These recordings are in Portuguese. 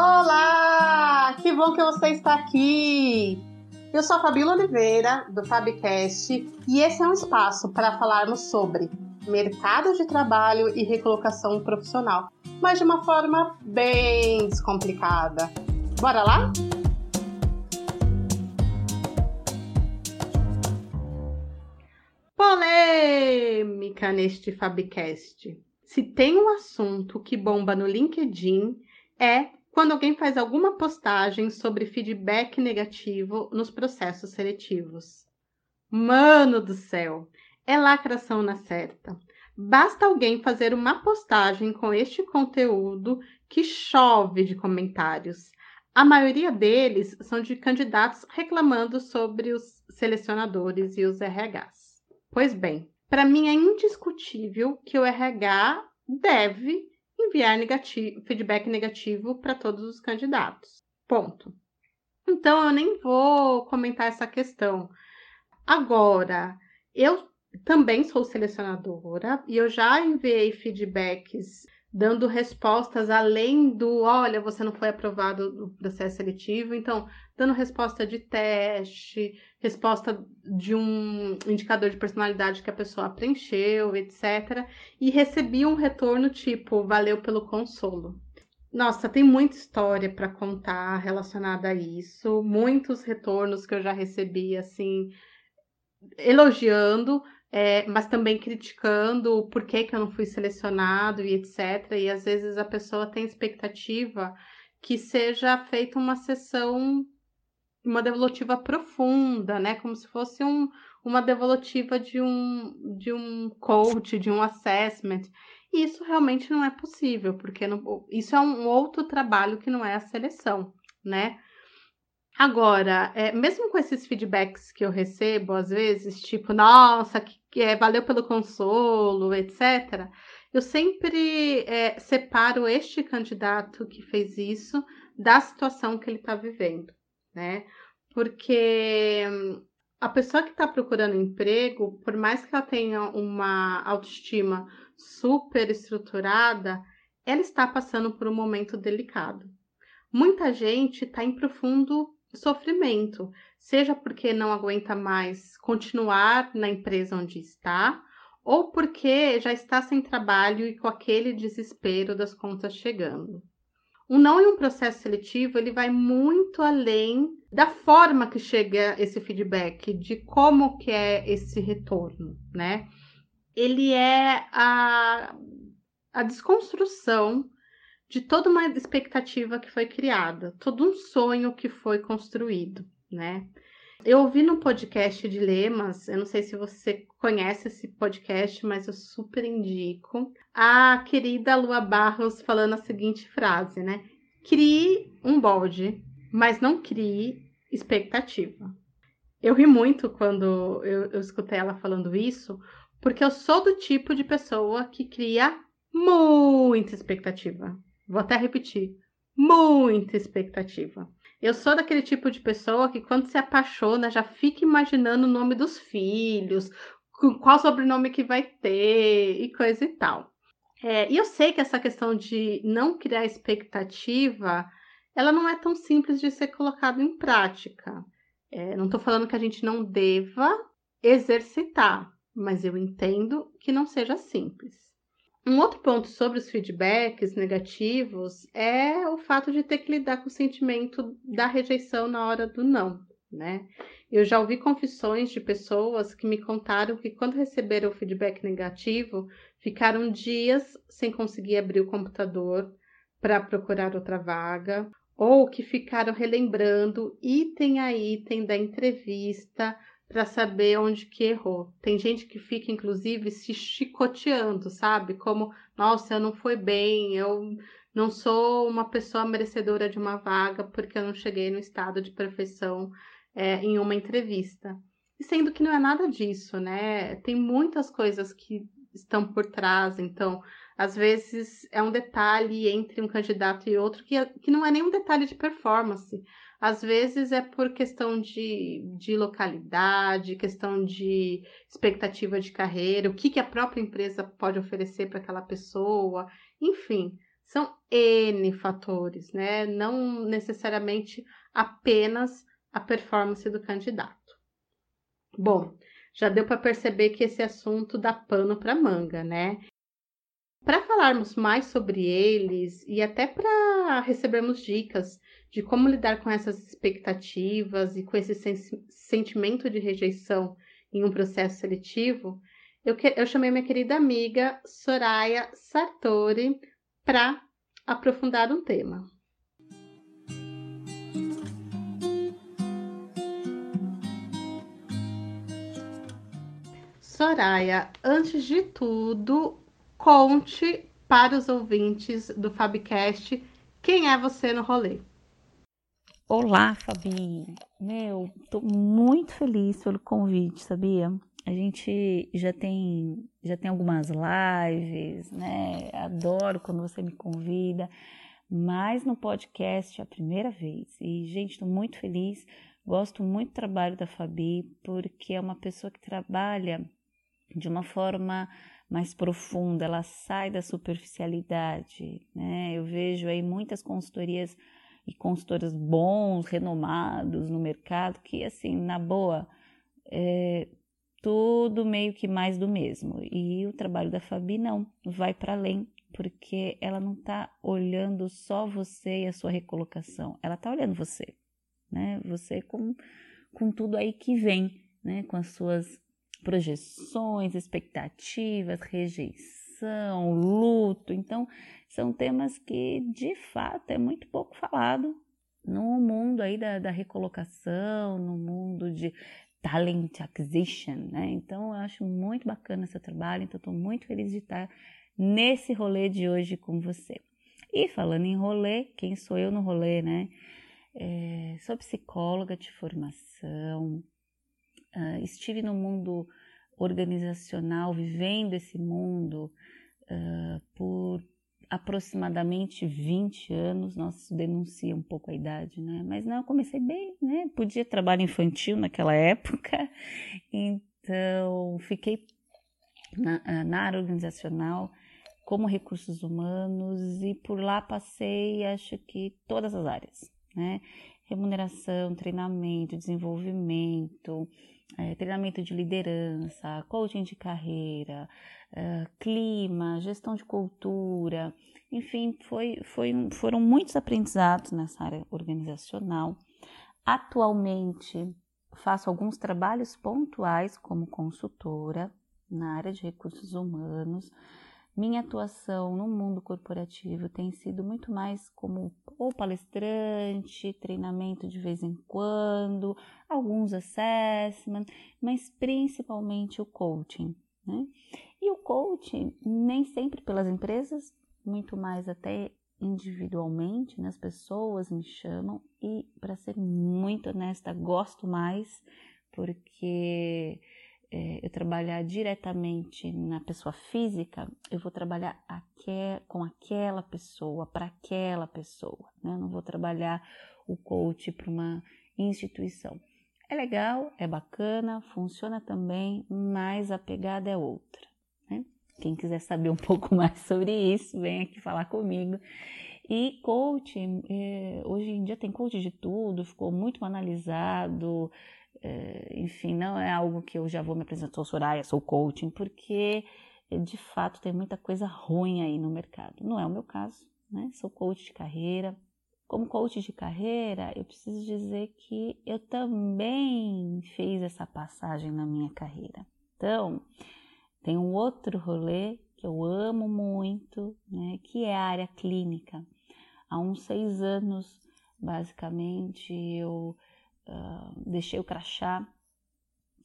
Olá! Que bom que você está aqui! Eu sou a Fabíola Oliveira, do Fabcast, e esse é um espaço para falarmos sobre mercado de trabalho e recolocação profissional, mas de uma forma bem descomplicada. Bora lá? Polêmica neste Fabcast. Se tem um assunto que bomba no LinkedIn é quando alguém faz alguma postagem sobre feedback negativo nos processos seletivos. Mano do céu, é lacração na certa. Basta alguém fazer uma postagem com este conteúdo que chove de comentários. A maioria deles são de candidatos reclamando sobre os selecionadores e os RHs. Pois bem, para mim é indiscutível que o RH deve enviar negativo, feedback negativo para todos os candidatos. Ponto. Então eu nem vou comentar essa questão. Agora, eu também sou selecionadora e eu já enviei feedbacks dando respostas além do, olha, você não foi aprovado no processo seletivo, então dando resposta de teste, resposta de um indicador de personalidade que a pessoa preencheu, etc. E recebi um retorno tipo, valeu pelo consolo. Nossa, tem muita história para contar relacionada a isso, muitos retornos que eu já recebi assim elogiando, é, mas também criticando o porquê que eu não fui selecionado e etc. E às vezes a pessoa tem expectativa que seja feita uma sessão, uma devolutiva profunda, né? Como se fosse um, uma devolutiva de um, de um coach, de um assessment. E isso realmente não é possível, porque não, isso é um outro trabalho que não é a seleção, né? Agora, é, mesmo com esses feedbacks que eu recebo, às vezes, tipo, nossa, que, que é, valeu pelo consolo, etc., eu sempre é, separo este candidato que fez isso da situação que ele está vivendo, né? Porque a pessoa que está procurando emprego, por mais que ela tenha uma autoestima super estruturada, ela está passando por um momento delicado. Muita gente está em profundo sofrimento, seja porque não aguenta mais continuar na empresa onde está, ou porque já está sem trabalho e com aquele desespero das contas chegando. Um não em um processo seletivo, ele vai muito além da forma que chega esse feedback, de como que é esse retorno, né? Ele é a, a desconstrução de toda uma expectativa que foi criada, todo um sonho que foi construído, né? Eu ouvi no podcast de Lemas, eu não sei se você conhece esse podcast, mas eu super indico, a querida Lua Barros falando a seguinte frase, né? Crie um bode, mas não crie expectativa. Eu ri muito quando eu, eu escutei ela falando isso, porque eu sou do tipo de pessoa que cria muita expectativa. Vou até repetir. Muita expectativa. Eu sou daquele tipo de pessoa que, quando se apaixona, já fica imaginando o nome dos filhos, qual sobrenome que vai ter e coisa e tal. É, e eu sei que essa questão de não criar expectativa, ela não é tão simples de ser colocada em prática. É, não estou falando que a gente não deva exercitar, mas eu entendo que não seja simples. Um outro ponto sobre os feedbacks negativos é o fato de ter que lidar com o sentimento da rejeição na hora do não, né? Eu já ouvi confissões de pessoas que me contaram que quando receberam o feedback negativo, ficaram dias sem conseguir abrir o computador para procurar outra vaga, ou que ficaram relembrando item a item da entrevista para saber onde que errou. Tem gente que fica, inclusive, se chicoteando, sabe? Como, nossa, eu não fui bem, eu não sou uma pessoa merecedora de uma vaga porque eu não cheguei no estado de perfeição é, em uma entrevista. E sendo que não é nada disso, né? Tem muitas coisas que estão por trás, então, às vezes é um detalhe entre um candidato e outro que, que não é nem um detalhe de performance às vezes é por questão de, de localidade, questão de expectativa de carreira, o que, que a própria empresa pode oferecer para aquela pessoa, enfim, São N fatores, né? Não necessariamente apenas a performance do candidato. Bom, já deu para perceber que esse assunto dá pano para manga, né? Para falarmos mais sobre eles e até para recebermos dicas de como lidar com essas expectativas e com esse sentimento de rejeição em um processo seletivo, eu, que, eu chamei minha querida amiga Soraya Sartori para aprofundar um tema. Soraya, antes de tudo, conte para os ouvintes do Fabcast quem é você no rolê. Olá, Fabi. Meu, tô muito feliz pelo convite, sabia? A gente já tem já tem algumas lives, né? Adoro quando você me convida, mas no podcast é a primeira vez. E gente, estou muito feliz. Gosto muito do trabalho da Fabi, porque é uma pessoa que trabalha de uma forma mais profunda, ela sai da superficialidade, né? Eu vejo aí muitas consultorias e consultores bons, renomados no mercado, que assim, na boa, é tudo meio que mais do mesmo. E o trabalho da Fabi não, vai para além, porque ela não está olhando só você e a sua recolocação, ela está olhando você, né? Você com, com tudo aí que vem, né? Com as suas projeções, expectativas, rejeição, luto. Então, são temas que de fato é muito pouco falado no mundo aí da, da recolocação, no mundo de talent acquisition, né? Então eu acho muito bacana seu trabalho, então estou muito feliz de estar nesse rolê de hoje com você. E falando em rolê, quem sou eu no rolê, né? É, sou psicóloga de formação, uh, estive no mundo organizacional, vivendo esse mundo uh, por aproximadamente 20 anos, nossa, denuncia um pouco a idade, né? Mas não, eu comecei bem, né? Podia trabalho infantil naquela época, então fiquei na, ah, na área organizacional como recursos humanos e por lá passei, acho que todas as áreas, né? Remuneração, treinamento, desenvolvimento, é, treinamento de liderança, coaching de carreira, uh, clima, gestão de cultura, enfim, foi, foi, foram muitos aprendizados nessa área organizacional. Atualmente faço alguns trabalhos pontuais como consultora na área de recursos humanos. Minha atuação no mundo corporativo tem sido muito mais como ou palestrante, treinamento de vez em quando, alguns assessment, mas principalmente o coaching. Né? E o coaching, nem sempre pelas empresas, muito mais até individualmente, né? as pessoas me chamam e, para ser muito honesta, gosto mais porque é, eu trabalhar diretamente na pessoa física, eu vou trabalhar aquel, com aquela pessoa, para aquela pessoa, né? Eu não vou trabalhar o coach para uma instituição. É legal, é bacana, funciona também, mas a pegada é outra. Né? Quem quiser saber um pouco mais sobre isso, vem aqui falar comigo. E coach, é, hoje em dia tem coach de tudo, ficou muito analisado, enfim, não é algo que eu já vou me apresentar, sou Soraya, sou coaching, porque de fato tem muita coisa ruim aí no mercado. Não é o meu caso, né? Sou coach de carreira, como coach de carreira, eu preciso dizer que eu também fiz essa passagem na minha carreira. Então, tem um outro rolê que eu amo muito, né, que é a área clínica. Há uns seis anos, basicamente, eu uh, deixei o crachá,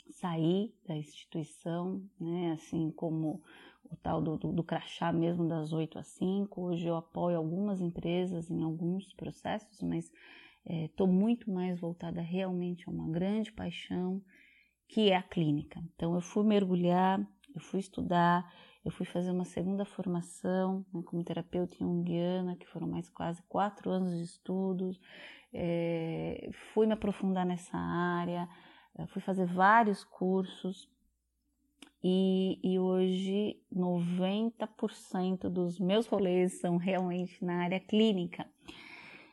saí da instituição, né, assim como o tal do, do, do crachá mesmo das 8 às 5. Hoje eu apoio algumas empresas em alguns processos, mas estou é, muito mais voltada realmente a uma grande paixão que é a clínica. Então eu fui mergulhar, eu fui estudar, eu fui fazer uma segunda formação né, como terapeuta junguiana, que foram mais quase quatro anos de estudos. É, fui me aprofundar nessa área, fui fazer vários cursos e, e hoje 90% dos meus rolês são realmente na área clínica.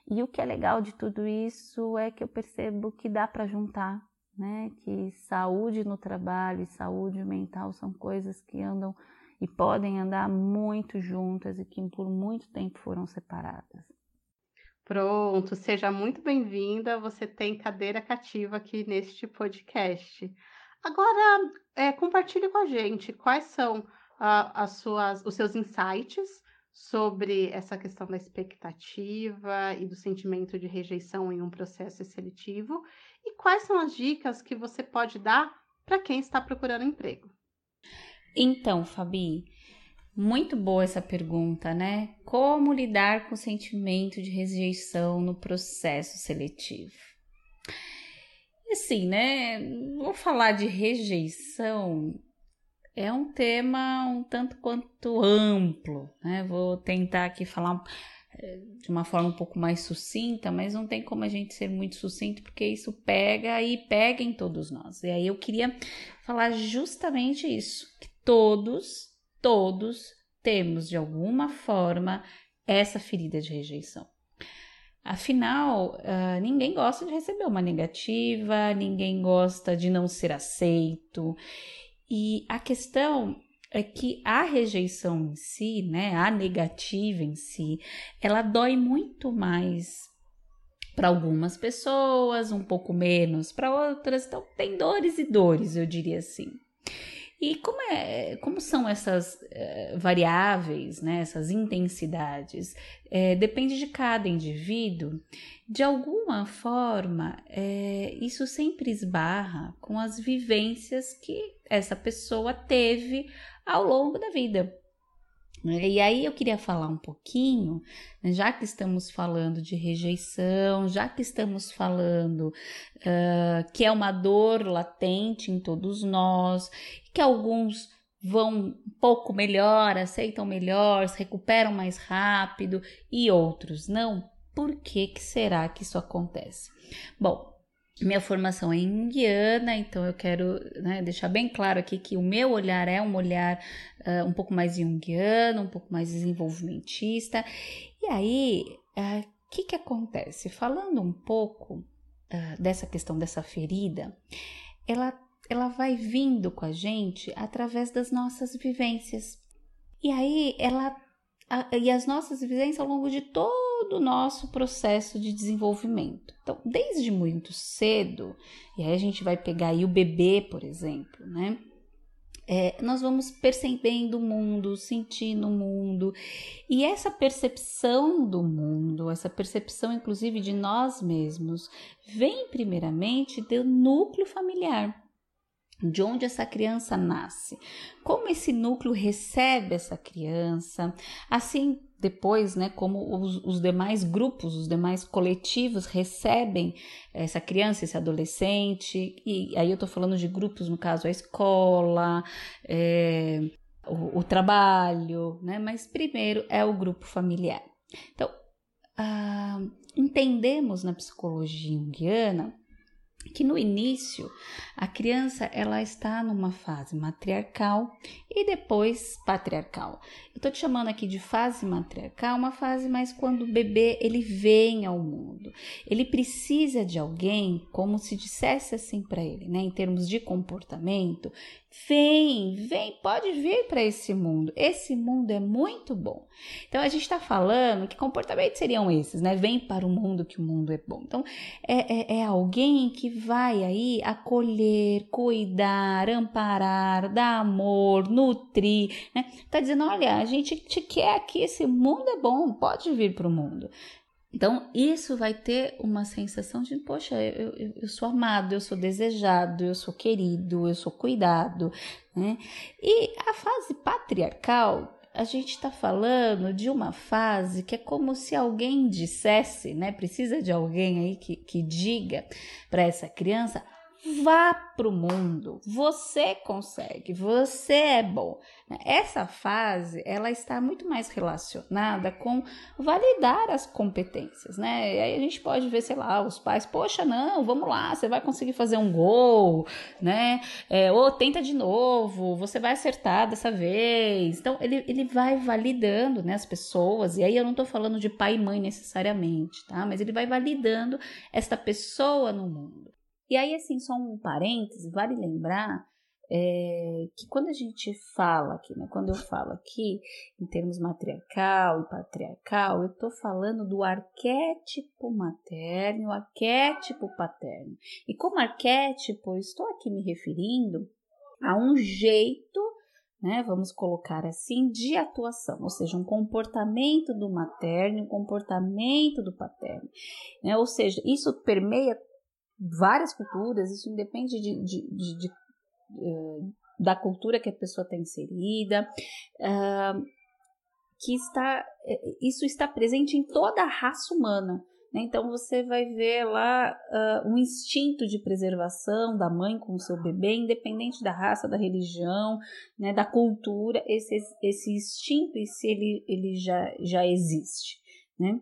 E o que é legal de tudo isso é que eu percebo que dá para juntar, né? Que saúde no trabalho e saúde mental são coisas que andam e podem andar muito juntas e que por muito tempo foram separadas. Pronto, seja muito bem-vinda. Você tem cadeira cativa aqui neste podcast. Agora, é, compartilhe com a gente quais são as suas, os seus insights sobre essa questão da expectativa e do sentimento de rejeição em um processo seletivo e quais são as dicas que você pode dar para quem está procurando emprego. Então, Fabi, muito boa essa pergunta, né? Como lidar com o sentimento de rejeição no processo seletivo? Assim, né? Vou falar de rejeição é um tema um tanto quanto amplo, né? Vou tentar aqui falar eh, de uma forma um pouco mais sucinta, mas não tem como a gente ser muito sucinto porque isso pega e pega em todos nós. E aí eu queria falar justamente isso, que todos, todos temos de alguma forma essa ferida de rejeição. Afinal, uh, ninguém gosta de receber uma negativa, ninguém gosta de não ser aceito. E a questão é que a rejeição em si, né, a negativa em si, ela dói muito mais para algumas pessoas, um pouco menos para outras. Então, tem dores e dores, eu diria assim. E como, é, como são essas é, variáveis, né, essas intensidades? É, depende de cada indivíduo. De alguma forma, é, isso sempre esbarra com as vivências que essa pessoa teve ao longo da vida. E aí eu queria falar um pouquinho, né, já que estamos falando de rejeição, já que estamos falando uh, que é uma dor latente em todos nós, que alguns vão um pouco melhor, aceitam melhor, se recuperam mais rápido e outros não. Por que, que será que isso acontece? Bom, minha formação é indiana, então eu quero né, deixar bem claro aqui que o meu olhar é um olhar uh, um pouco mais junguiano, um pouco mais desenvolvimentista. E aí, o uh, que, que acontece? Falando um pouco uh, dessa questão dessa ferida, ela, ela vai vindo com a gente através das nossas vivências. E aí, ela. e as nossas vivências ao longo de todo todo o nosso processo de desenvolvimento. Então, desde muito cedo, e aí a gente vai pegar aí o bebê, por exemplo, né? É, nós vamos percebendo o mundo, sentindo o mundo, e essa percepção do mundo, essa percepção inclusive de nós mesmos, vem primeiramente do núcleo familiar de onde essa criança nasce, como esse núcleo recebe essa criança, assim depois, né, como os, os, demais grupos, os demais coletivos recebem essa criança, esse adolescente, e aí eu tô falando de grupos, no caso a escola, é, o, o, trabalho, né, mas primeiro é o grupo familiar. Então, ah, entendemos na psicologia junguiana que no início a criança ela está numa fase matriarcal e depois patriarcal. Eu estou te chamando aqui de fase matriarcal, uma fase mais quando o bebê ele vem ao mundo. Ele precisa de alguém, como se dissesse assim para ele, né, em termos de comportamento, Vem, vem, pode vir para esse mundo. Esse mundo é muito bom. Então a gente está falando que comportamentos seriam esses, né? Vem para o mundo que o mundo é bom. Então é, é, é alguém que vai aí acolher, cuidar, amparar, dar amor, nutrir, né? Tá dizendo, olha, a gente te quer aqui, esse mundo é bom, pode vir para o mundo. Então, isso vai ter uma sensação de, poxa, eu, eu, eu, sou amado, eu sou desejado, eu sou querido, eu sou cuidado, né? E a fase patriarcal, a gente está falando de uma fase que é como se alguém dissesse, né? Precisa de alguém aí que, que diga para essa criança: vá pro mundo. Você consegue, você é bom. Essa fase, ela está muito mais relacionada com validar as competências, né? E aí a gente pode ver, sei lá, os pais, poxa, não, vamos lá, você vai conseguir fazer um gol, né? É, ou tenta de novo, você vai acertar dessa vez. Então, ele, ele vai validando, né, as pessoas, e aí eu não tô falando de pai e mãe necessariamente, tá? Mas ele vai validando esta pessoa no mundo. E aí, assim, só um parêntese, vale lembrar é, que quando a gente fala aqui, né, quando eu falo aqui em termos matriarcal e patriarcal, eu estou falando do arquétipo materno, arquétipo paterno. E como arquétipo, eu estou aqui me referindo a um jeito né, vamos colocar assim, de atuação, ou seja, um comportamento do materno, um comportamento do paterno, né, ou seja, isso permeia várias culturas, isso independe de, de, de, de uh, da cultura que a pessoa está inserida, uh, que está, eh, isso está presente em toda a raça humana. Né? Então você vai ver lá uh, um instinto de preservação da mãe com o seu bebê, independente da raça, da religião, né, da cultura, esse, esse instinto, esse ele, ele já, já existe. Né?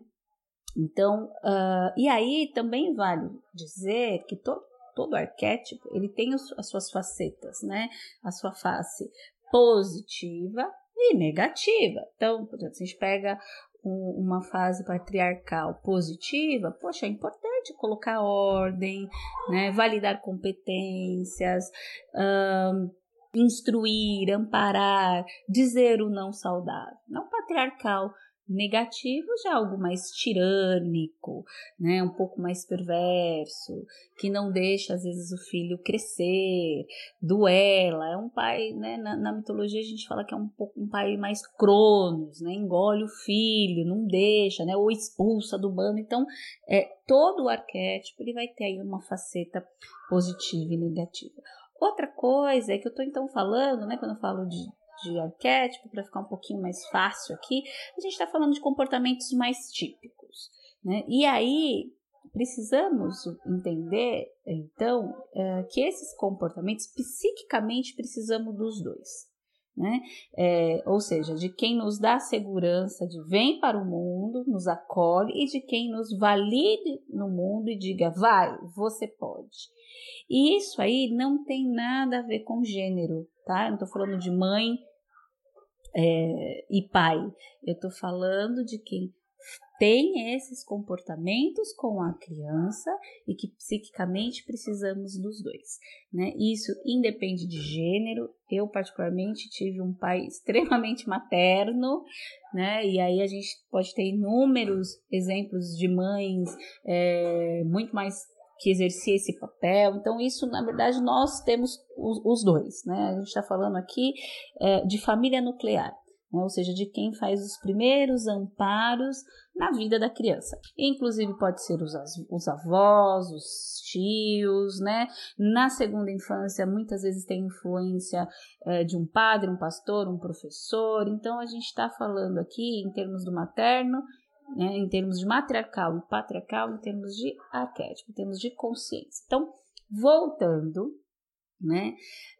Então, uh, e aí também vale dizer que todo, todo arquétipo ele tem as suas facetas, né? A sua face positiva e negativa. Então, por exemplo, se a gente pega um, uma fase patriarcal positiva, poxa, é importante colocar ordem, né? validar competências, um, instruir, amparar, dizer o não saudável. Não patriarcal negativo já é algo mais tirânico, né, um pouco mais perverso, que não deixa às vezes o filho crescer, duela, é um pai, né, na, na mitologia a gente fala que é um pouco um pai mais cronos, né, engole o filho, não deixa, né, ou expulsa do bando, então é, todo o arquétipo ele vai ter aí uma faceta positiva e negativa. Outra coisa é que eu estou então falando, né, quando eu falo de, de arquétipo, para ficar um pouquinho mais fácil aqui, a gente está falando de comportamentos mais típicos. Né? E aí precisamos entender, então, é, que esses comportamentos, psiquicamente, precisamos dos dois. Né? É, ou seja, de quem nos dá segurança de vem para o mundo, nos acolhe, e de quem nos valide no mundo e diga vai, você pode. E isso aí não tem nada a ver com gênero, tá? Eu não estou falando de mãe é, e pai. Eu estou falando de quem tem esses comportamentos com a criança e que psiquicamente precisamos dos dois, né? Isso independe de gênero. Eu particularmente tive um pai extremamente materno, né? E aí a gente pode ter inúmeros exemplos de mães é, muito mais que exercia esse papel. Então, isso, na verdade, nós temos os, os dois, né? A gente está falando aqui é, de família nuclear. Né? ou seja, de quem faz os primeiros amparos na vida da criança. Inclusive pode ser os, os avós, os tios, né? Na segunda infância, muitas vezes tem influência é, de um padre, um pastor, um professor. Então a gente está falando aqui em termos do materno né, em termos de matriarcal e patriarcal, em termos de arquétipo, em termos de consciência. Então, voltando, né,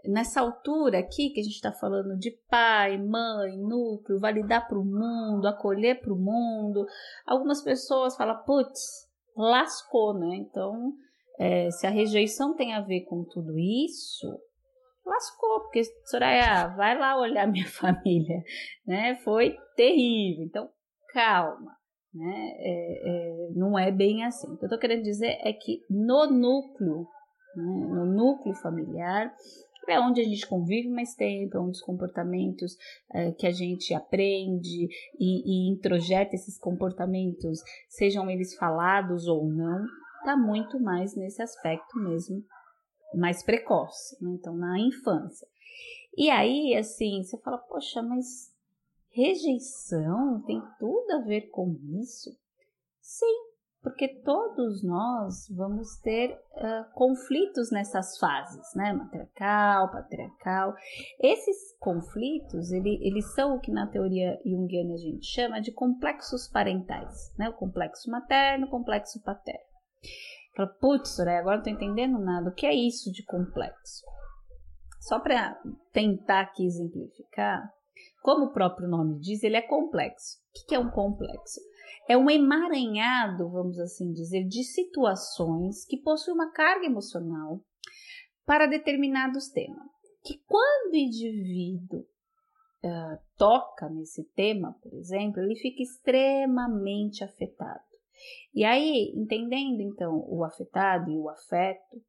nessa altura aqui que a gente está falando de pai, mãe, núcleo, validar para o mundo, acolher para o mundo, algumas pessoas falam, putz, lascou, né? Então, é, se a rejeição tem a ver com tudo isso, lascou, porque Soraya, vai lá olhar minha família, né? Foi terrível. Então, calma né? É, é, não é bem assim. O que eu estou querendo dizer é que no núcleo, né, no núcleo familiar, é onde a gente convive mais tempo, é onde os comportamentos é, que a gente aprende e, e introjeta esses comportamentos, sejam eles falados ou não, está muito mais nesse aspecto mesmo, mais precoce, né? então na infância. E aí, assim, você fala, poxa, mas Rejeição tem tudo a ver com isso? Sim, porque todos nós vamos ter uh, conflitos nessas fases, né? Matriarcal, patriarcal. Esses conflitos, ele, eles são o que na teoria junguiana a gente chama de complexos parentais, né? O complexo materno, o complexo paterno. Fala, putz, agora não tô entendendo nada. O que é isso de complexo? Só para tentar aqui exemplificar, como o próprio nome diz, ele é complexo. O que é um complexo? É um emaranhado, vamos assim dizer, de situações que possuem uma carga emocional para determinados temas. Que quando o indivíduo uh, toca nesse tema, por exemplo, ele fica extremamente afetado. E aí, entendendo então o afetado e o afeto,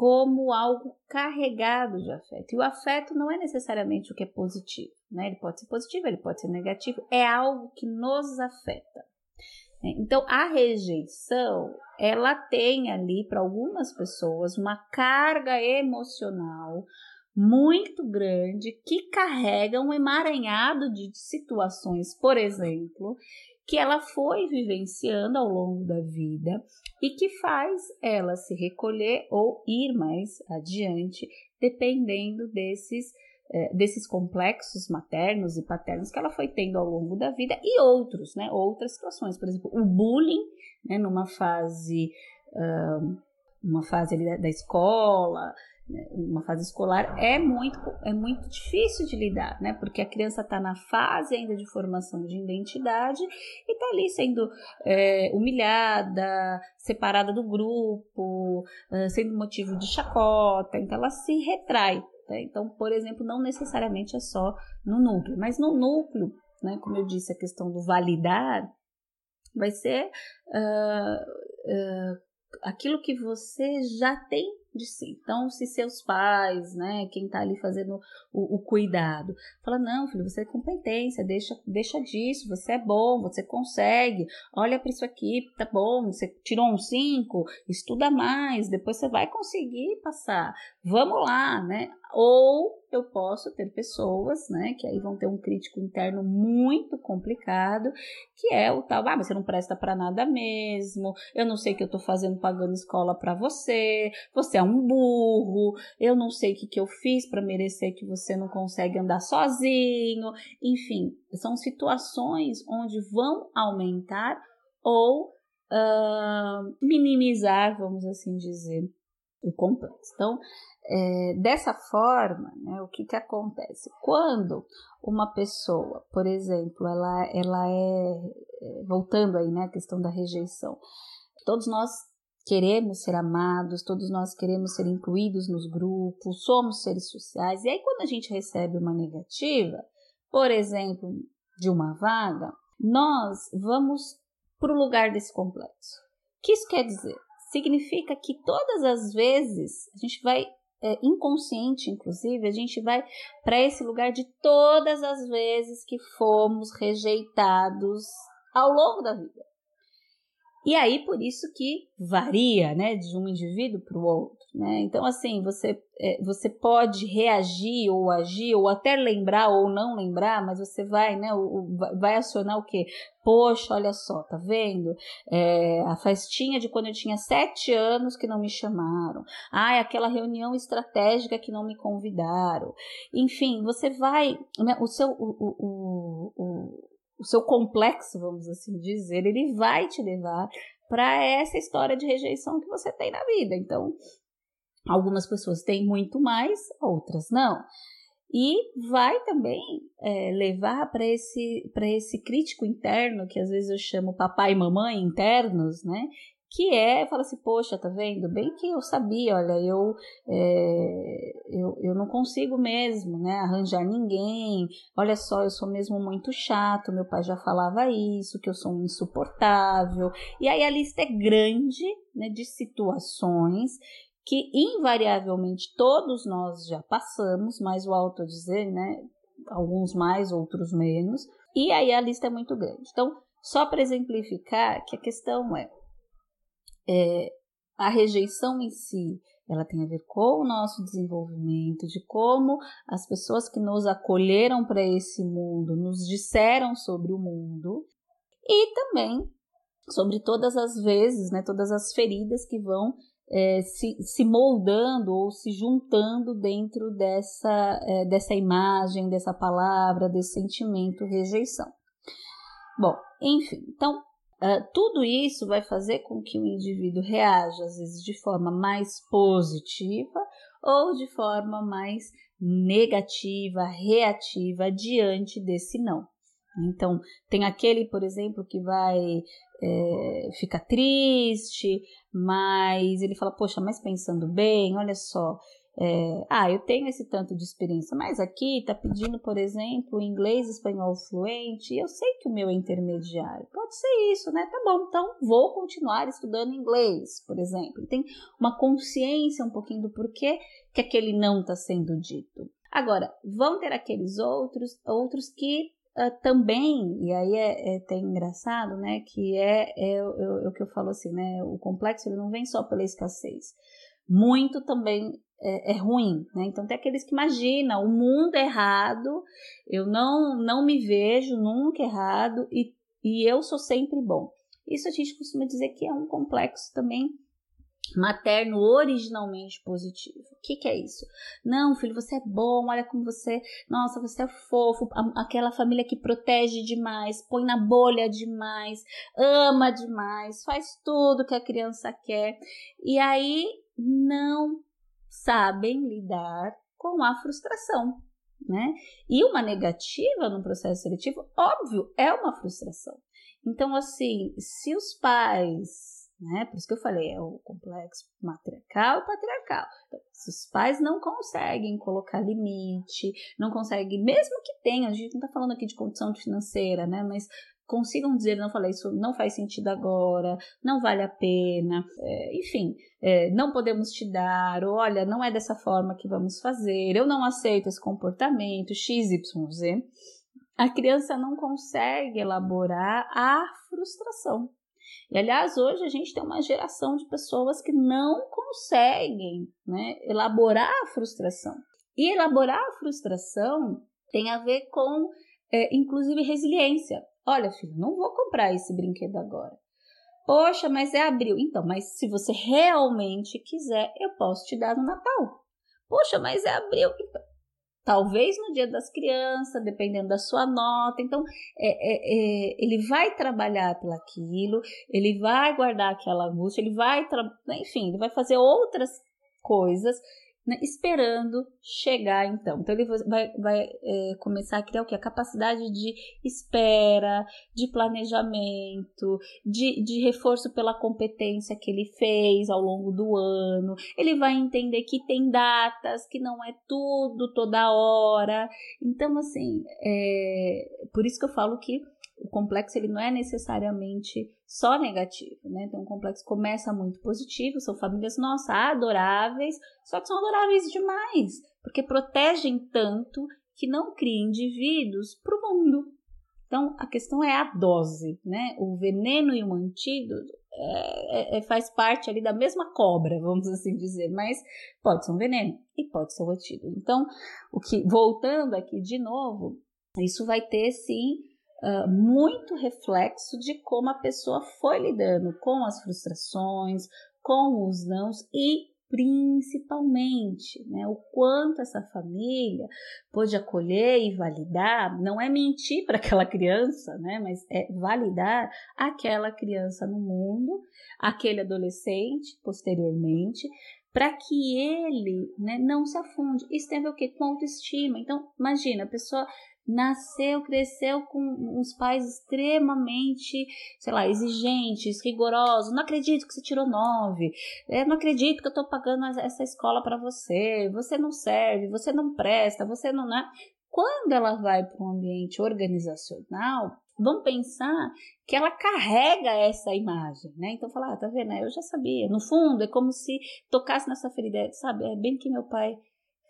como algo carregado de afeto. E o afeto não é necessariamente o que é positivo, né? Ele pode ser positivo, ele pode ser negativo, é algo que nos afeta. Né? Então, a rejeição, ela tem ali para algumas pessoas uma carga emocional muito grande que carrega um emaranhado de situações, por exemplo, que ela foi vivenciando ao longo da vida e que faz ela se recolher ou ir mais adiante, dependendo desses é, desses complexos maternos e paternos que ela foi tendo ao longo da vida e outros, né, outras situações, por exemplo, o bullying, né, numa fase, uh, uma fase da escola, uma fase escolar é muito, é muito difícil de lidar, né? Porque a criança está na fase ainda de formação de identidade e está ali sendo é, humilhada, separada do grupo, é, sendo motivo de chacota, então ela se retrai. Né? Então, por exemplo, não necessariamente é só no núcleo, mas no núcleo, né? Como eu disse, a questão do validar vai ser uh, uh, aquilo que você já tem de si. Então, se seus pais, né, quem tá ali fazendo o, o, cuidado, fala, não, filho, você é competência, deixa, deixa disso, você é bom, você consegue, olha para isso aqui, tá bom, você tirou um 5, estuda mais, depois você vai conseguir passar, vamos lá, né? Ou eu posso ter pessoas, né, que aí vão ter um crítico interno muito complicado, que é o tal, ah, você não presta para nada mesmo, eu não sei o que eu tô fazendo pagando escola para você, você é um burro, eu não sei o que, que eu fiz para merecer que você não consegue andar sozinho, enfim, são situações onde vão aumentar ou uh, minimizar, vamos assim dizer, o complexo. Então, é, dessa forma, né, o que, que acontece? Quando uma pessoa, por exemplo, ela, ela é, é, voltando aí, né, a questão da rejeição, todos nós queremos ser amados, todos nós queremos ser incluídos nos grupos, somos seres sociais, e aí quando a gente recebe uma negativa, por exemplo, de uma vaga, nós vamos para o lugar desse complexo. O que isso quer dizer? Significa que todas as vezes a gente vai é, inconsciente, inclusive, a gente vai para esse lugar de todas as vezes que fomos rejeitados ao longo da vida. E aí, por isso que varia, né, de um indivíduo para o outro, né? Então, assim, você, é, você pode reagir ou agir, ou até lembrar ou não lembrar, mas você vai, né, o, vai acionar o quê? Poxa, olha só, tá vendo? É, a festinha de quando eu tinha sete anos que não me chamaram. Ah, aquela reunião estratégica que não me convidaram. Enfim, você vai, né, o seu, o, o, o seu complexo, vamos assim dizer, ele vai te levar para essa história de rejeição que você tem na vida. Então, algumas pessoas têm muito mais, outras não. E vai também é, levar para esse, esse crítico interno, que às vezes eu chamo papai e mamãe internos, né? Que é, fala assim, poxa, tá vendo? Bem que eu sabia, olha, eu, é, eu, eu não consigo mesmo, né, arranjar ninguém, olha só, eu sou mesmo muito chato, meu pai já falava isso, que eu sou um insuportável, e aí a lista é grande, né, de situações que invariavelmente todos nós já passamos, mas o auto dizer, né, alguns mais, outros menos, e aí a lista é muito grande. Então, só para exemplificar que a questão é, é, a rejeição em si, ela tem a ver com o nosso desenvolvimento, de como as pessoas que nos acolheram para esse mundo nos disseram sobre o mundo e também sobre todas as vezes, né, todas as feridas que vão é, se, se, moldando ou se juntando dentro dessa, é, dessa imagem, dessa palavra, desse sentimento rejeição. Bom, enfim, então Uh, tudo isso vai fazer com que o indivíduo reaja, às vezes, de forma mais positiva ou de forma mais negativa, reativa diante desse não. Então, tem aquele, por exemplo, que vai é, ficar triste, mas ele fala: Poxa, mas pensando bem, olha só, é, ah, eu tenho esse tanto de experiência, mas aqui tá pedindo, por exemplo, inglês espanhol fluente, e eu sei que o meu é intermediário. Pode ser isso, né? Tá bom, então vou continuar estudando inglês, por exemplo. Tem uma consciência um pouquinho do porquê que aquele não está sendo dito. Agora, vão ter aqueles outros, outros que uh, também, e aí é, é até engraçado, né? Que é, é, é, é, o que eu falo assim, né? O complexo ele não vem só pela escassez. Muito também é, é, ruim, né? Então tem aqueles que imaginam o mundo errado, eu não não me vejo nunca errado e, e eu sou sempre bom. Isso a gente costuma dizer que é um complexo também materno originalmente positivo. O que, que, é isso? Não, filho, você é bom, olha como você, nossa, você é fofo, aquela família que protege demais, põe na bolha demais, ama demais, faz tudo que a criança quer. E aí não sabem lidar com a frustração, né? E uma negativa no processo seletivo, óbvio, é uma frustração. Então, assim, se os pais né? Por isso que eu falei, é o complexo matriarcal e patriarcal. Então, se os pais não conseguem colocar limite, não conseguem, mesmo que tenham, a gente não está falando aqui de condição financeira, né? Mas consigam dizer, não falei, isso não faz sentido agora, não vale a pena, é, enfim, é, não podemos te dar, ou olha, não é dessa forma que vamos fazer, eu não aceito esse comportamento, XYZ. A criança não consegue elaborar a frustração. E aliás, hoje a gente tem uma geração de pessoas que não conseguem né, elaborar a frustração. E elaborar a frustração tem a ver com, é, inclusive, resiliência. Olha, filho, não vou comprar esse brinquedo agora. Poxa, mas é abril. Então, mas se você realmente quiser, eu posso te dar no Natal. Poxa, mas é abril. Então, talvez no dia das crianças, dependendo da sua nota. Então, é, é, é, ele vai trabalhar pelaquilo, ele vai guardar aquela angústia, ele vai, enfim, ele vai fazer outras coisas né, esperando chegar então. Então ele vai, vai é, começar a criar o que? A capacidade de espera, de planejamento, de, de reforço pela competência que ele fez ao longo do ano. Ele vai entender que tem datas, que não é tudo toda hora. Então, assim, é, por isso que eu falo que o complexo ele não é necessariamente só negativo, né? Então, o complexo começa muito positivo, são famílias, nossa, adoráveis, só que são adoráveis demais, porque protegem tanto que não criam indivíduos para o mundo. Então, a questão é a dose, né? O veneno e o antídoto é, é, é, faz parte ali da mesma cobra, vamos assim dizer, mas pode ser um veneno e pode ser um antídoto. Então, o que, voltando aqui de novo, isso vai ter sim uh, muito reflexo de como a pessoa foi lidando com as frustrações, com os nãos e principalmente, né, o quanto essa família pôde acolher e validar, não é mentir para aquela criança, né, mas é validar aquela criança no mundo, aquele adolescente posteriormente, para que ele né, não se afunde. Isso tem a ver o quê? Com autoestima. Então, imagina, a pessoa nasceu, cresceu com uns pais extremamente, sei lá, exigentes, rigorosos. Não acredito que você tirou nove. É, não acredito que eu estou pagando essa escola para você. Você não serve, você não presta, você não. Né? Quando ela vai para um ambiente organizacional, vamos pensar que ela carrega essa imagem, né? Então falar, ah, tá vendo? Eu já sabia. No fundo, é como se tocasse nessa ferida, sabe? É bem que meu pai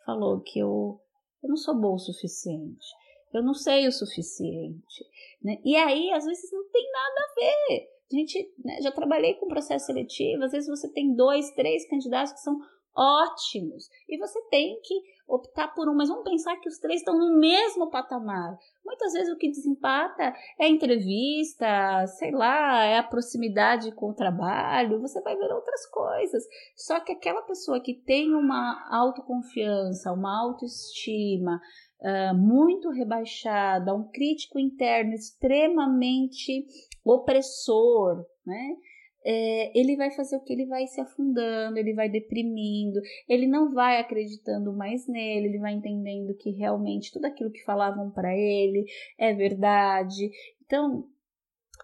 falou que eu, eu não sou bom o suficiente eu não sei o suficiente. Né? E aí, às vezes, não tem nada a ver. A gente né, já trabalhei com processo seletivo, às vezes você tem dois, três candidatos que são ótimos e você tem que optar por um, mas vamos pensar que os três estão no mesmo patamar. Muitas vezes o que desempata é a entrevista, sei lá, é a proximidade com o trabalho, você vai ver outras coisas. Só que aquela pessoa que tem uma autoconfiança, uma autoestima, uh, muito rebaixada, um crítico interno extremamente opressor, né? É, ele vai fazer o que? Ele vai se afundando, ele vai deprimindo, ele não vai acreditando mais nele, ele vai entendendo que realmente tudo aquilo que falavam para ele é verdade. Então,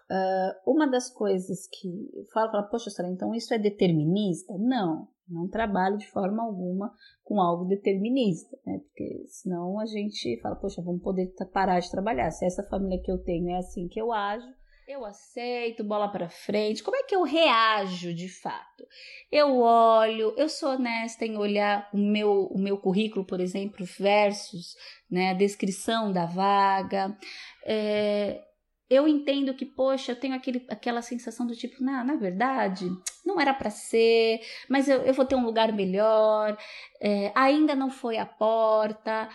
Uh, uma das coisas que falo, poxa, então isso é determinista? Não, não trabalho de forma alguma com algo determinista, né? Porque senão a gente fala, poxa, vamos poder parar de trabalhar. Se essa família que eu tenho é assim que eu ajo, eu aceito, bola para frente. Como é que eu reajo de fato? Eu olho, eu sou honesta em olhar o meu, o meu currículo, por exemplo, versus né, a descrição da vaga. É, eu entendo que, poxa, eu tenho aquele, aquela sensação do tipo, na, na verdade, não era para ser, mas eu, eu vou ter um lugar melhor, é, ainda não foi a porta,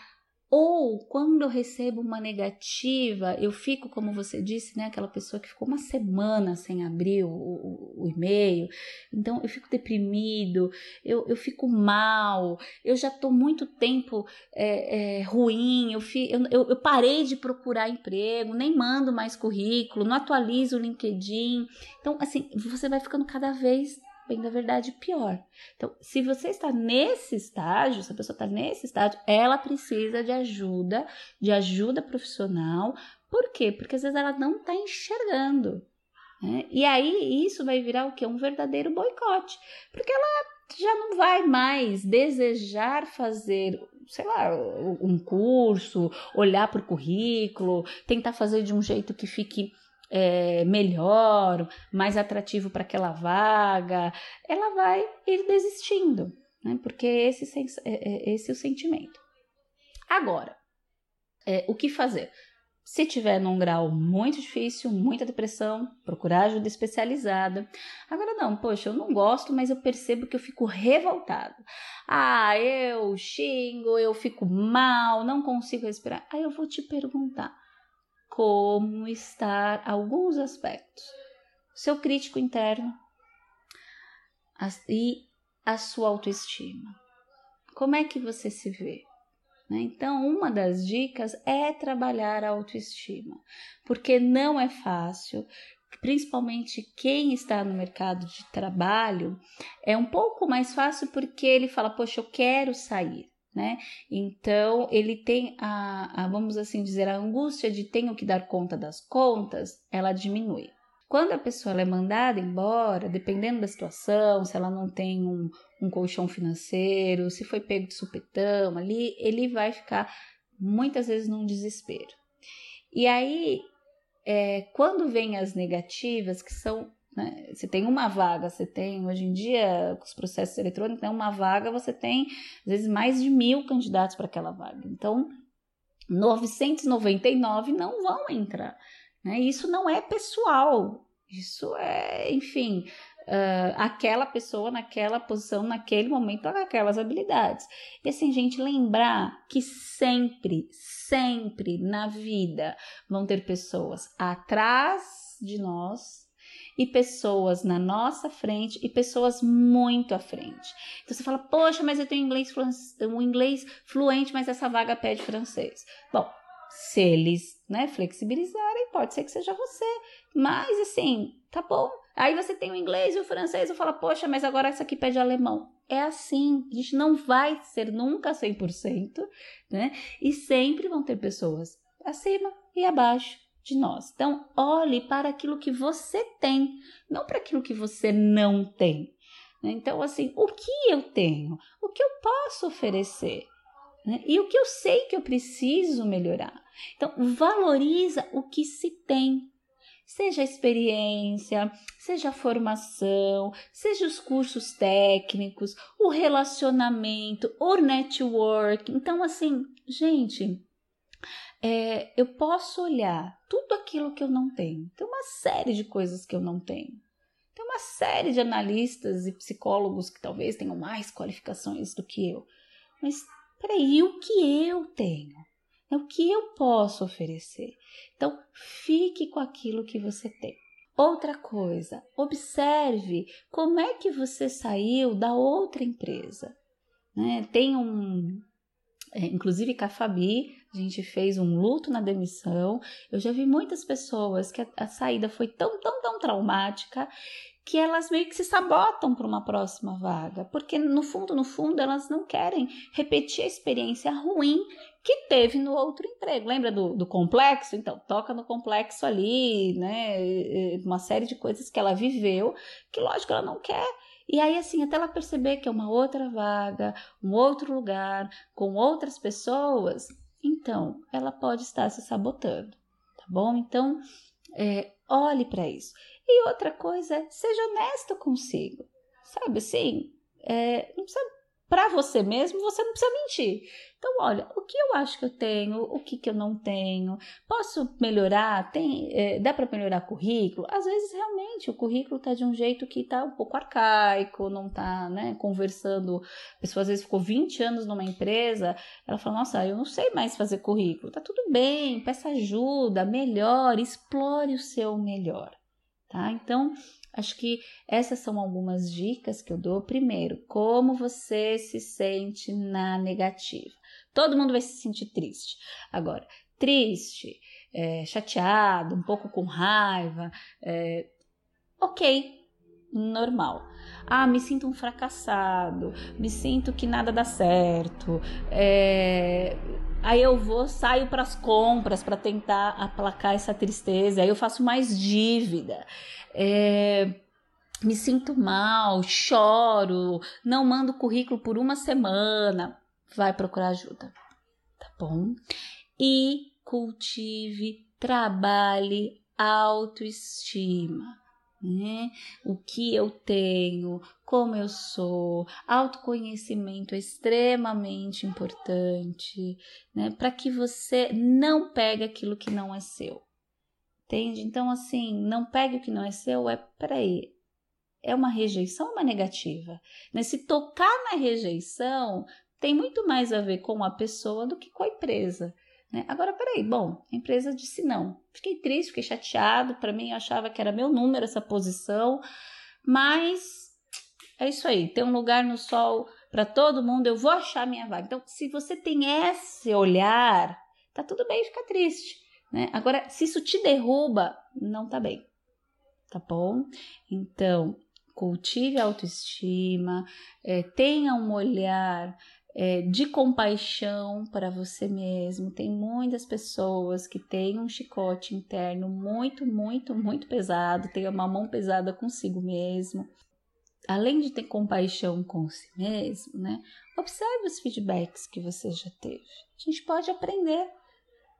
ou quando eu recebo uma negativa, eu fico, como você disse, né, aquela pessoa que ficou uma semana sem abrir o, o, o e-mail. Então eu fico deprimido, eu, eu fico mal, eu já estou muito tempo é, é, ruim, eu, fi, eu, eu, eu parei de procurar emprego, nem mando mais currículo, não atualizo o LinkedIn. Então, assim, você vai ficando cada vez bem da verdade pior. Então, se você está nesse estágio, se a pessoa está nesse estágio, ela precisa de ajuda, de ajuda profissional. Por quê? Porque às vezes ela não está enxergando. Né? E aí isso vai virar o que? Um verdadeiro boicote. Porque ela já não vai mais desejar fazer, sei lá, um curso, olhar para o currículo, tentar fazer de um jeito que fique é, melhor, mais atrativo para aquela vaga, ela vai ir desistindo, né? Porque esse, é, é, esse é o sentimento. Agora, é, o que fazer? Se tiver num grau muito difícil, muita depressão, procurar ajuda especializada. Agora não, poxa, eu não gosto, mas eu percebo que eu fico revoltado. Ah, eu xingo, eu fico mal, não consigo respirar. Aí eu vou te perguntar: como estar alguns aspectos. Seu crítico interno e a sua autoestima. Como é que você se vê? Né? Então, uma das dicas é trabalhar a autoestima, porque não é fácil, principalmente quem está no mercado de trabalho, é um pouco mais fácil porque ele fala: Poxa, eu quero sair né? Então ele tem a, a, vamos assim dizer, a angústia de tenho que dar conta das contas, ela diminui. Quando a pessoa é mandada embora, dependendo da situação, se ela não tem um, um colchão financeiro, se foi pego de supetão ali, ele vai ficar muitas vezes num desespero. E aí, é, quando vem as negativas, que são né? Você tem uma vaga, você tem, hoje em dia, com os processos eletrônicos, tem uma vaga, você tem, às vezes, mais de mil candidatos para aquela vaga. Então, 999 não vão entrar. Né? Isso não é pessoal, isso é, enfim, uh, aquela pessoa naquela posição, naquele momento, aquelas habilidades. E assim, gente, lembrar que sempre, sempre na vida vão ter pessoas atrás de nós e pessoas na nossa frente e pessoas muito à frente. Então você fala, poxa, mas eu tenho inglês, um inglês fluente, mas essa vaga pede francês. Bom, se eles né, flexibilizarem, pode ser que seja você. Mas assim, tá bom. Aí você tem o inglês e o francês, eu falo, poxa, mas agora essa aqui pede alemão. É assim, a gente não vai ser nunca 100%, né? E sempre vão ter pessoas acima e abaixo de nós. Então, olhe para aquilo que você tem, não para aquilo que você não tem. Né? Então, assim, o que eu tenho? O que eu posso oferecer? Né? E o que eu sei que eu preciso melhorar? Então, valoriza o que se tem. Seja a experiência, seja a formação, seja os cursos técnicos, o relacionamento, o network. Então, assim, gente, é, eu posso olhar tudo aquilo que eu não tenho. Tem uma série de coisas que eu não tenho. Tem uma série de analistas e psicólogos que talvez tenham mais qualificações do que eu. Mas peraí, o que eu tenho? É o que eu posso oferecer. Então, fique com aquilo que você tem. Outra coisa, observe como é que você saiu da outra empresa. Né? Tem um. É, inclusive, com a Fabi, a gente fez um luto na demissão. Eu já vi muitas pessoas que a, a saída foi tão, tão, tão traumática que elas meio que se sabotam para uma próxima vaga, porque no fundo, no fundo, elas não querem repetir a experiência ruim que teve no outro emprego. Lembra do, do complexo? Então, toca no complexo ali, né? Uma série de coisas que ela viveu, que lógico ela não quer. E aí, assim, até ela perceber que é uma outra vaga, um outro lugar, com outras pessoas, então ela pode estar se sabotando, tá bom? Então, é, olhe para isso. E outra coisa é, seja honesto consigo. Sabe assim? É, não precisa para você mesmo, você não precisa mentir. Então, olha, o que eu acho que eu tenho, o que, que eu não tenho, posso melhorar? Tem, é, dá para melhorar currículo? Às vezes, realmente, o currículo está de um jeito que está um pouco arcaico, não está né, conversando. A pessoa às vezes ficou 20 anos numa empresa, ela fala, nossa, eu não sei mais fazer currículo. Tá tudo bem, peça ajuda, melhore, explore o seu melhor tá? Então, acho que essas são algumas dicas que eu dou. Primeiro, como você se sente na negativa. Todo mundo vai se sentir triste. Agora, triste, é, chateado, um pouco com raiva, é, ok, normal. Ah, me sinto um fracassado, me sinto que nada dá certo. É... Aí eu vou, saio para as compras para tentar aplacar essa tristeza. Aí eu faço mais dívida. É... Me sinto mal, choro, não mando currículo por uma semana. Vai procurar ajuda, tá bom? E cultive, trabalhe autoestima né? O que eu tenho, como eu sou, autoconhecimento é extremamente importante, né? Para que você não pegue aquilo que não é seu. Entende? Então, assim, não pegue o que não é seu, é peraí. É uma rejeição ou uma negativa? Né? Se tocar na rejeição, tem muito mais a ver com a pessoa do que com a empresa. Né? Agora, peraí, bom, a empresa disse não. Fiquei triste, fiquei chateado. Para mim, eu achava que era meu número essa posição, mas é isso aí. Tem um lugar no sol para todo mundo. Eu vou achar minha vaga. Então, se você tem esse olhar, tá tudo bem ficar triste. Né? Agora, se isso te derruba, não tá bem. Tá bom? Então, cultive a autoestima, é, tenha um olhar é, de compaixão para você mesmo. Tem muitas pessoas que têm um chicote interno muito, muito, muito pesado, tem uma mão pesada consigo mesmo. Além de ter compaixão com si mesmo, né? Observe os feedbacks que você já teve. A gente pode aprender.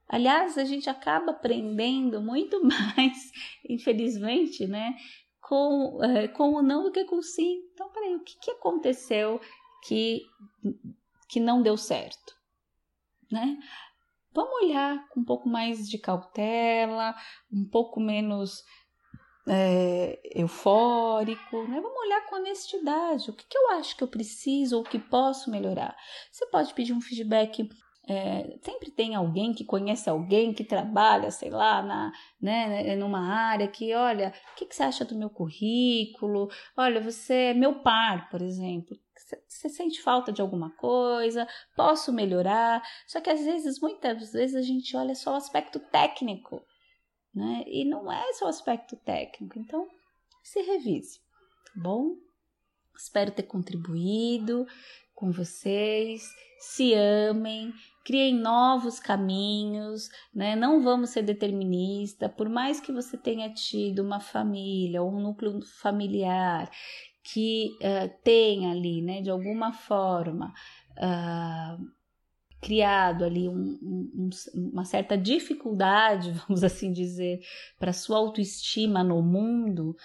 Aliás, a gente acaba aprendendo muito mais, infelizmente, né? Com, é, com o não do que com o sim. Então, peraí, o que, que aconteceu que que não deu certo, né? Vamos olhar com um pouco mais de cautela, um pouco menos é, eufórico, né? Vamos olhar com honestidade. O que, que eu acho que eu preciso ou que posso melhorar? Você pode pedir um feedback é, sempre tem alguém que conhece alguém que trabalha, sei lá, na, né, numa área que, olha, o que, que você acha do meu currículo? Olha, você é meu par, por exemplo. Você sente falta de alguma coisa? Posso melhorar? Só que às vezes, muitas vezes, a gente olha só o aspecto técnico, né? E não é só o aspecto técnico. Então, se revise, tá bom? Espero ter contribuído com vocês. Se amem, criem novos caminhos, né? Não vamos ser determinista, por mais que você tenha tido uma família ou um núcleo familiar que uh, tenha ali, né, de alguma forma, uh, criado ali um, um, uma certa dificuldade, vamos assim dizer, para sua autoestima no mundo,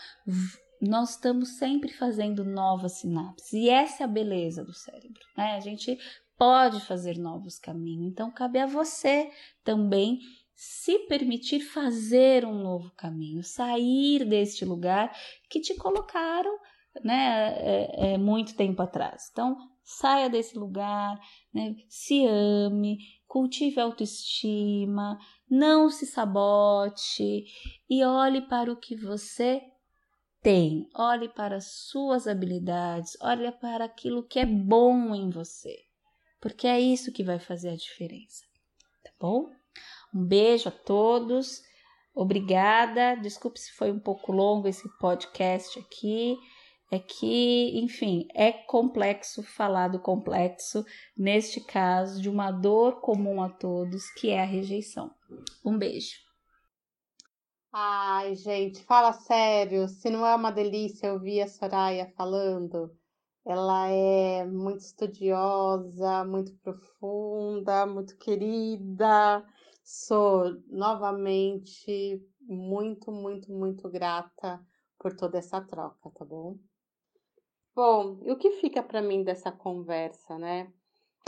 nós estamos sempre fazendo novas sinapses. E essa é a beleza do cérebro, né? A gente pode fazer novos caminhos. Então, cabe a você também se permitir fazer um novo caminho, sair deste lugar que te colocaram né, é, é, muito tempo atrás. Então, saia desse lugar, né, se ame, cultive autoestima, não se sabote e olhe para o que você tem, olhe para as suas habilidades, olhe para aquilo que é bom em você porque é isso que vai fazer a diferença. Tá bom? Um beijo a todos. Obrigada. Desculpe se foi um pouco longo esse podcast aqui. É que, enfim, é complexo falar do complexo, neste caso, de uma dor comum a todos, que é a rejeição. Um beijo. Ai, gente, fala sério, se não é uma delícia ouvir a Soraya falando, ela é muito estudiosa, muito profunda, muito querida. Sou novamente muito, muito, muito grata por toda essa troca, tá bom? Bom, e o que fica para mim dessa conversa, né?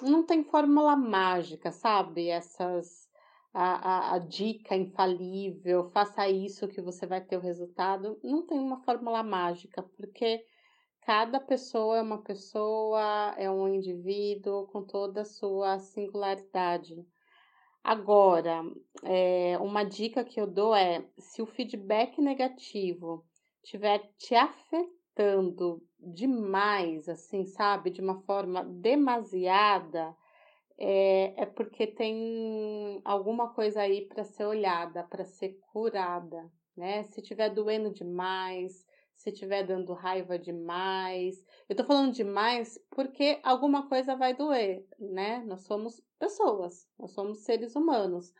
Não tem fórmula mágica, sabe? Essas a, a, a, dica infalível, faça isso que você vai ter o resultado. Não tem uma fórmula mágica, porque cada pessoa é uma pessoa, é um indivíduo com toda a sua singularidade. Agora, é, uma dica que eu dou é: se o feedback negativo estiver te afetando demais, assim, sabe, de uma forma demasiada, é, é porque tem alguma coisa aí para ser olhada, para ser curada, né? Se estiver doendo demais, se estiver dando raiva demais. Eu tô falando demais porque alguma coisa vai doer, né? Nós somos pessoas, nós somos seres humanos.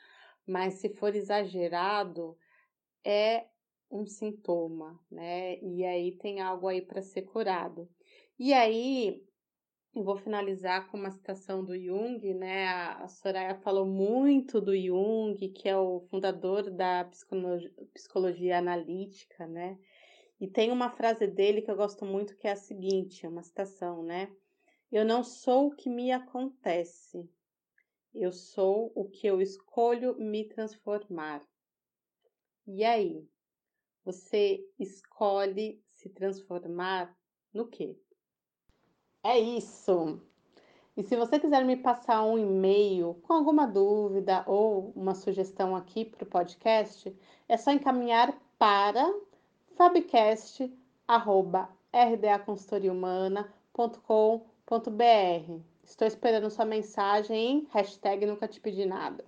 Mas se for exagerado, é um sintoma, né? E aí tem algo aí para ser curado. E aí eu vou finalizar com uma citação do Jung, né? A Soraya falou muito do Jung, que é o fundador da psicologia, psicologia analítica, né? E tem uma frase dele que eu gosto muito que é a seguinte, uma citação, né? Eu não sou o que me acontece. Eu sou o que eu escolho me transformar. E aí? Você escolhe se transformar no quê? É isso. E se você quiser me passar um e-mail com alguma dúvida ou uma sugestão aqui para o podcast, é só encaminhar para fabcast.rdaconsultoriahumana.com.br. Estou esperando sua mensagem em hashtag nunca te pedi nada.